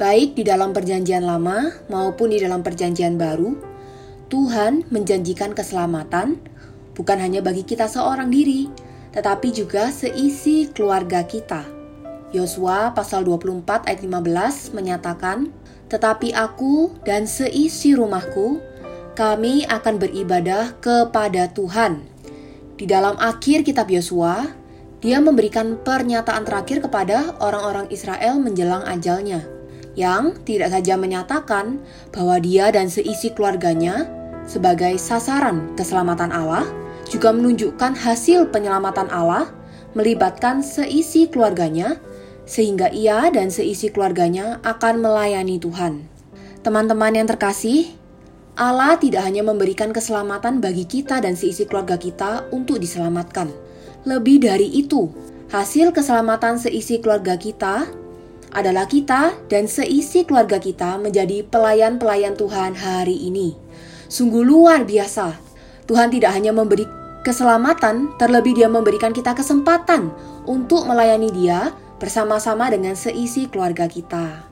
Baik di dalam Perjanjian Lama maupun di dalam Perjanjian Baru, Tuhan menjanjikan keselamatan bukan hanya bagi kita seorang diri, tetapi juga seisi keluarga kita. Yosua pasal 24 ayat 15 menyatakan, "Tetapi aku dan seisi rumahku, kami akan beribadah kepada Tuhan." Di dalam akhir kitab Yosua, dia memberikan pernyataan terakhir kepada orang-orang Israel menjelang ajalnya yang tidak saja menyatakan bahwa dia dan seisi keluarganya sebagai sasaran keselamatan Allah, juga menunjukkan hasil penyelamatan Allah melibatkan seisi keluarganya, sehingga ia dan seisi keluarganya akan melayani Tuhan. Teman-teman yang terkasih, Allah tidak hanya memberikan keselamatan bagi kita dan seisi keluarga kita untuk diselamatkan. Lebih dari itu, hasil keselamatan seisi keluarga kita adalah kita dan seisi keluarga kita menjadi pelayan-pelayan Tuhan hari ini. Sungguh luar biasa. Tuhan tidak hanya memberi keselamatan, terlebih Dia memberikan kita kesempatan untuk melayani Dia bersama-sama dengan seisi keluarga kita.